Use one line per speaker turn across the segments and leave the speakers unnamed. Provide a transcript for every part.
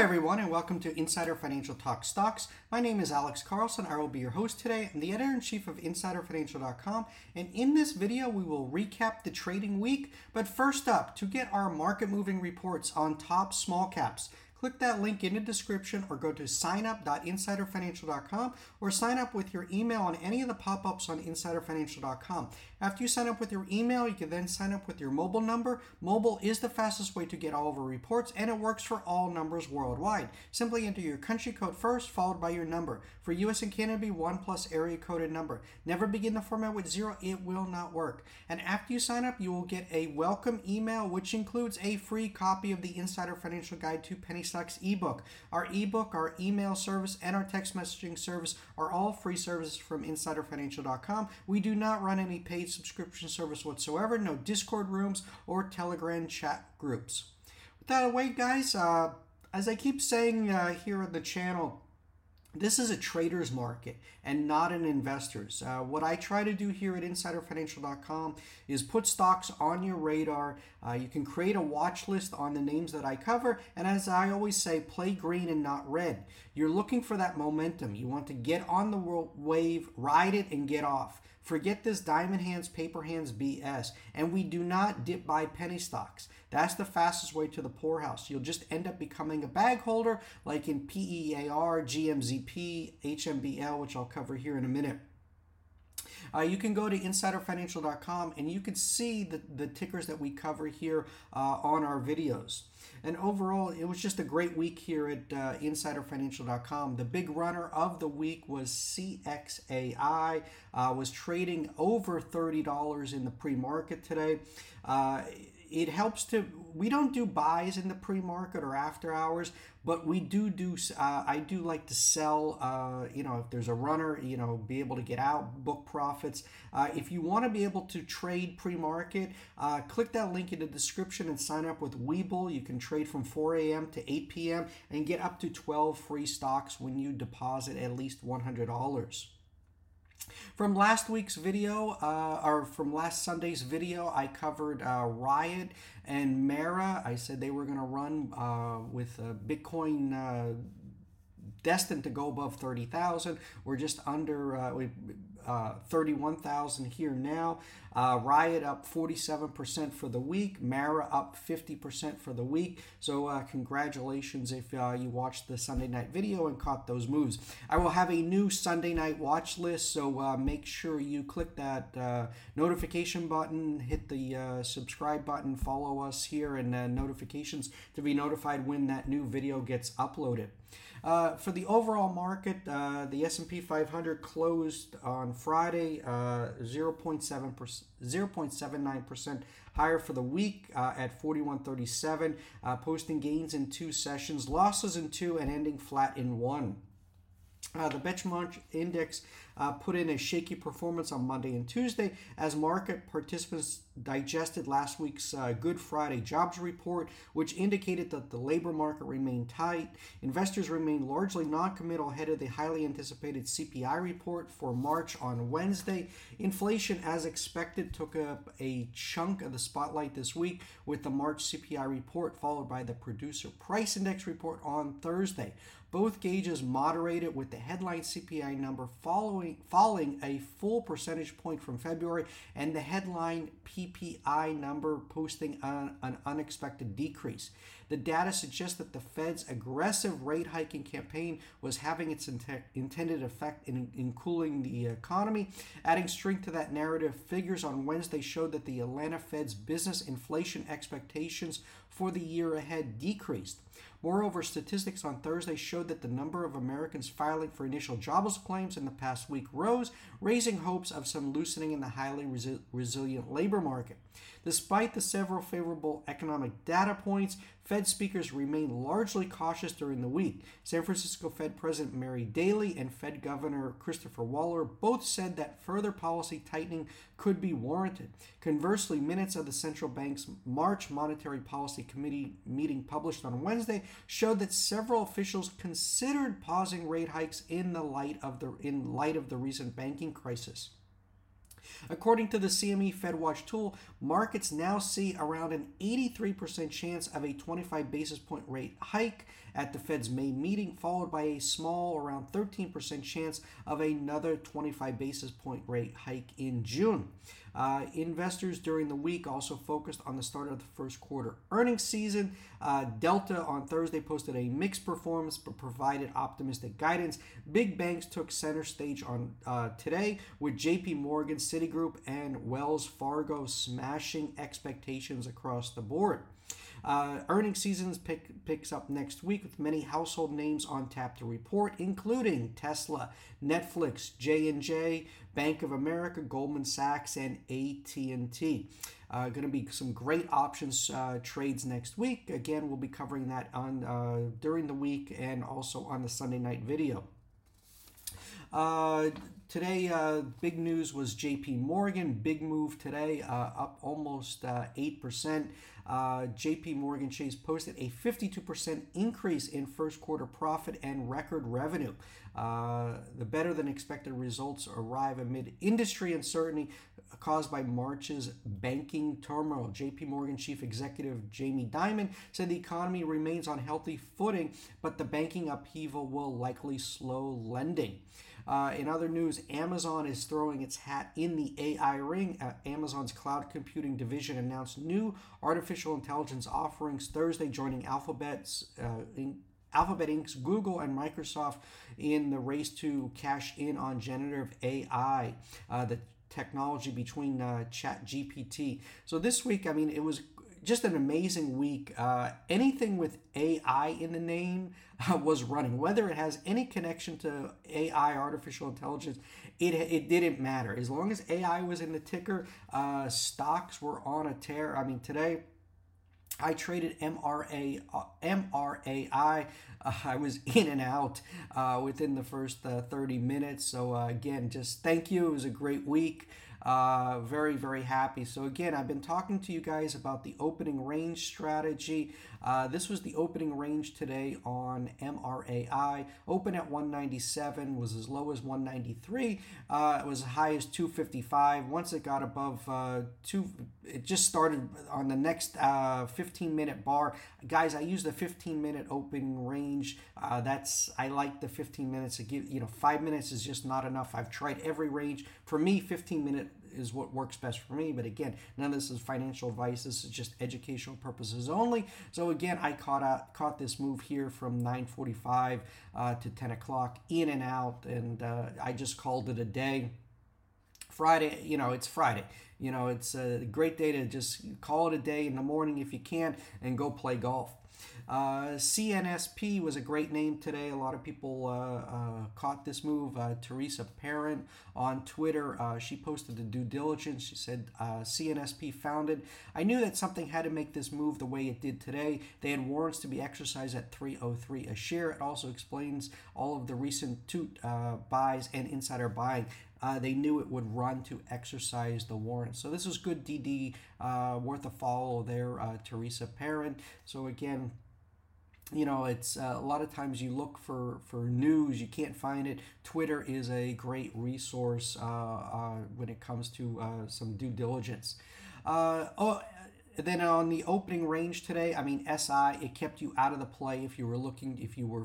everyone, and welcome to Insider Financial Talk Stocks. My name is Alex Carlson. I will be your host today. I'm the editor in chief of InsiderFinancial.com, and in this video, we will recap the trading week. But first up, to get our market moving reports on top small caps, Click that link in the description or go to signup.insiderfinancial.com or sign up with your email on any of the pop ups on insiderfinancial.com. After you sign up with your email, you can then sign up with your mobile number. Mobile is the fastest way to get all of our reports and it works for all numbers worldwide. Simply enter your country code first, followed by your number. For US and Canada, be 1 plus area coded number. Never begin the format with 0, it will not work. And after you sign up, you will get a welcome email, which includes a free copy of the Insider Financial Guide to Penny Stocks ebook. Our ebook, our email service, and our text messaging service are all free services from insiderfinancial.com. We do not run any paid subscription service whatsoever, no Discord rooms or Telegram chat groups. With that away, guys, uh, as I keep saying uh, here on the channel, this is a trader's market and not an investor's. Uh, what I try to do here at insiderfinancial.com is put stocks on your radar. Uh, you can create a watch list on the names that I cover. And as I always say, play green and not red. You're looking for that momentum. You want to get on the wave, ride it, and get off. Forget this diamond hands, paper hands BS. And we do not dip buy penny stocks. That's the fastest way to the poorhouse. You'll just end up becoming a bag holder like in PEAR, GMZP, HMBL, which I'll cover here in a minute. Uh, you can go to insiderfinancial.com and you can see the, the tickers that we cover here uh, on our videos. And overall, it was just a great week here at uh, insiderfinancial.com. The big runner of the week was CXAI, uh, was trading over $30 in the pre-market today. It helps to we don't do buys in the pre-market or after hours but we do do uh, i do like to sell uh, you know if there's a runner you know be able to get out book profits. Uh, if you want to be able to trade pre-market uh, click that link in the description and sign up with webull. You can trade from 4 a.m to 8 p.m and get up to 12 free stocks when you deposit at least $100 from last week's video, uh, or from last Sunday's video, I covered uh, Riot and Mara. I said they were going to run uh, with Bitcoin uh, destined to go above 30,000. We're just under, uh, we, uh, 31,000 here now. Uh, Riot up 47% for the week. Mara up 50% for the week. So uh, congratulations if uh, you watched the Sunday night video and caught those moves. I will have a new Sunday night watch list, so uh, make sure you click that uh, notification button, hit the subscribe button, follow us here, and notifications to be notified when that new video gets uploaded. Uh, for the overall market, uh, the S&P 500 closed on Friday uh, 0.7 0.79% higher for the week uh, at 4137, uh, posting gains in two sessions, losses in two, and ending flat in one. Uh, the benchmark index uh, put in a shaky performance on Monday and Tuesday as market participants digested last week's uh, Good Friday jobs report, which indicated that the labor market remained tight. Investors remained largely non committal ahead of the highly anticipated CPI report for March on Wednesday. Inflation, as expected, took up a chunk of the spotlight this week with the March CPI report, followed by the Producer Price Index report on Thursday. Both gauges moderated with the headline CPI number following, falling a full percentage point from February and the headline PPI number posting an, an unexpected decrease. The data suggests that the Fed's aggressive rate hiking campaign was having its intended effect in, in cooling the economy. Adding strength to that narrative, figures on Wednesday showed that the Atlanta Fed's business inflation expectations for the year ahead decreased. Moreover, statistics on Thursday showed that the number of Americans filing for initial jobless claims in the past week rose, raising hopes of some loosening in the highly resi- resilient labor market. Despite the several favorable economic data points, Fed speakers remained largely cautious during the week. San Francisco Fed President Mary Daly and Fed Governor Christopher Waller both said that further policy tightening could be warranted. Conversely, minutes of the central bank's March Monetary Policy Committee meeting published on Wednesday showed that several officials considered pausing rate hikes in the light of the in light of the recent banking crisis. According to the CME FedWatch tool, markets now see around an 83% chance of a 25 basis point rate hike at the Fed's May meeting, followed by a small, around 13% chance of another 25 basis point rate hike in June. Uh, investors during the week also focused on the start of the first quarter earnings season. Uh, Delta on Thursday posted a mixed performance but provided optimistic guidance. Big banks took center stage on uh, today with JP Morgan, Citigroup, and Wells Fargo smashing expectations across the board. Uh, earnings seasons pick, picks up next week with many household names on tap to report, including Tesla, Netflix, J&J, Bank of America, Goldman Sachs, and AT&T. Uh, going to be some great options uh, trades next week. Again, we'll be covering that on uh, during the week and also on the Sunday night video. Uh, today, uh, big news was JP Morgan. Big move today, uh, up almost uh, 8%. Uh, JP Morgan Chase posted a 52% increase in first quarter profit and record revenue. Uh, the better than expected results arrive amid industry uncertainty caused by March's banking turmoil. JP Morgan chief executive Jamie Dimon said the economy remains on healthy footing, but the banking upheaval will likely slow lending. Uh, in other news, Amazon is throwing its hat in the AI ring. Uh, Amazon's cloud computing division announced new artificial intelligence offerings Thursday, joining Alphabet's uh, in, Alphabet Inc.'s Google and Microsoft in the race to cash in on generative AI. Uh, the technology between uh, Chat GPT. So this week, I mean, it was just an amazing week. Uh, anything with AI in the name uh, was running, whether it has any connection to AI, artificial intelligence, it, it didn't matter. As long as AI was in the ticker, uh, stocks were on a tear. I mean, today, I traded MRA, uh, MRAI. Uh, I was in and out uh, within the first uh, 30 minutes. So, uh, again, just thank you. It was a great week. Uh, very, very happy. So, again, I've been talking to you guys about the opening range strategy. Uh, this was the opening range today on MRAI. Open at 197, was as low as 193. Uh, it was as high as 255. Once it got above uh, two, it just started on the next uh, 15 minute bar. Guys, I use the 15 minute opening range. Uh, that's I like the 15 minutes. To give you know, five minutes is just not enough. I've tried every range. For me, 15 minute is what works best for me. But again, none of this is financial advice. This is just educational purposes only. So again, I caught out caught this move here from 9:45 uh, to 10 o'clock, in and out, and uh, I just called it a day. Friday, you know, it's Friday. You know, it's a great day to just call it a day in the morning if you can and go play golf. Uh, CNSP was a great name today. A lot of people uh, uh, caught this move. Uh, Teresa Parent on Twitter, uh, she posted the due diligence. She said CNSP founded. I knew that something had to make this move the way it did today. They had warrants to be exercised at 303 a share. It also explains all of the recent toot buys and insider buying. Uh, they knew it would run to exercise the warrant. So this is good DD, uh, worth a follow there, uh, Teresa Parent. So again, you know it's uh, a lot of times you look for for news you can't find it. Twitter is a great resource uh, uh, when it comes to uh, some due diligence. Uh, oh then on the opening range today i mean SAI it kept you out of the play if you were looking if you were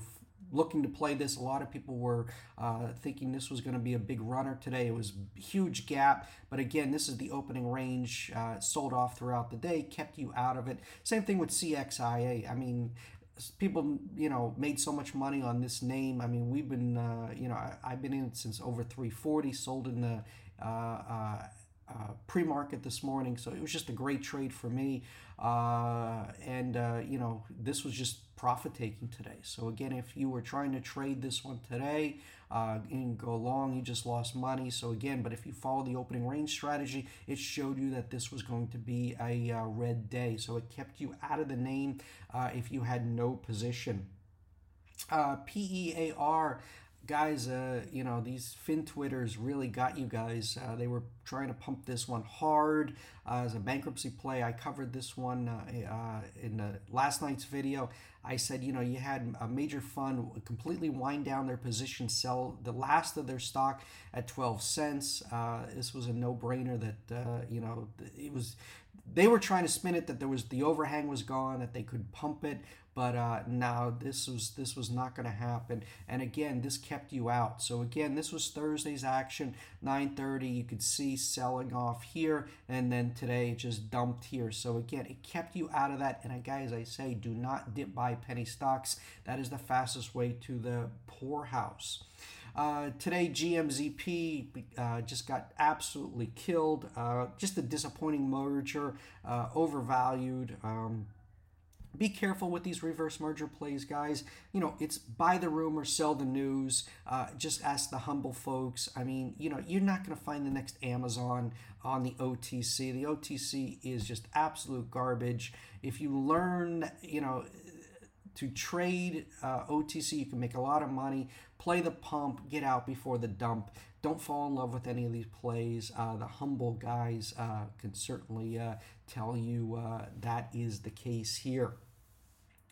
looking to play this. A lot of people were uh, thinking this was going to be a big runner today. It was huge gap but again this is the opening range sold off throughout the day kept you out of it. Same thing with CXAI i mean people you know made so much money on this name. I mean we've been uh, you know I, have been in it since over 340 sold in the uh, uh, uh, pre-market this morning so it was just a great trade for me uh, and uh, you know this was just profit taking today so again if you were trying to trade this one today uh, and go long, you just lost money. So again, but if you follow the opening range strategy, it showed you that this was going to be a uh, red day. So it kept you out of the name if you had no position. Uh, PEAR guys, uh, you know, these fin twitters really got you guys. Uh, they were trying to pump this one hard uh, as a bankruptcy play. I covered this one uh, uh, in last night's video. I said, you know, you had a major fund completely wind down their position, sell the last of their stock at 12 cents. Uh, this was a no brainer that, you know, it was they were trying to spin it that there was the overhang was gone that they could pump it but uh, now this was this was not going to happen. And again this kept you out. So again this was thursday's action 9.30 you could see selling off here and then today it just dumped here. So again it kept you out of that. And guys i say do not dip buy penny stocks. That is the fastest way to the poorhouse uh, today, GMZP uh, just got absolutely killed. Uh, just a disappointing merger, uh, overvalued. Um, be careful with these reverse merger plays, guys. You know, it's buy the rumor, sell the news. Uh, just ask the HUMBL folks. I mean, you know, you're not going to find the next Amazon on the OTC. The OTC is just absolute garbage. If you learn, you know, to trade uh, OTC, you can make a lot of money. Play the pump, get out before the dump. Don't fall in love with any of these plays. Uh, the HUMBL guys uh, can certainly uh, tell you uh, that is the case here.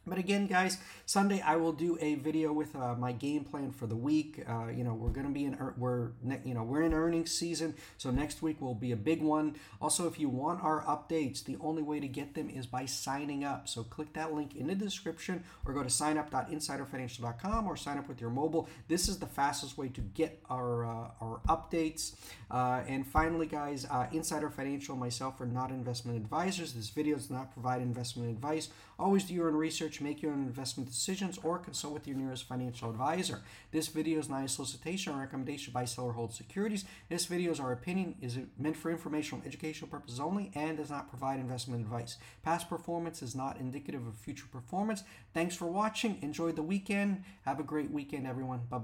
But again, guys, Sunday I will do a video with uh, my game plan for the week. Uh, you know, we're going to be in we're you know we're in earnings season, so next week will be a big one. Also, if you want our updates, the only way to get them is by signing up. So click that link in the description, or go to signup.insiderfinancial.com, or sign up with your mobile. This is the fastest way to get our uh, our updates. Uh, and finally, guys, uh, Insider Financial, myself are not investment advisors. This video does not provide investment advice. Always do your own research, make your own investment decisions, or consult with your nearest financial advisor. This video is not a solicitation or recommendation by seller hold securities. This video is our opinion, is meant for informational and educational purposes only, and does not provide investment advice. Past performance is not indicative of future performance. Thanks for watching. Enjoy the weekend. Have a great weekend, everyone. Bye bye.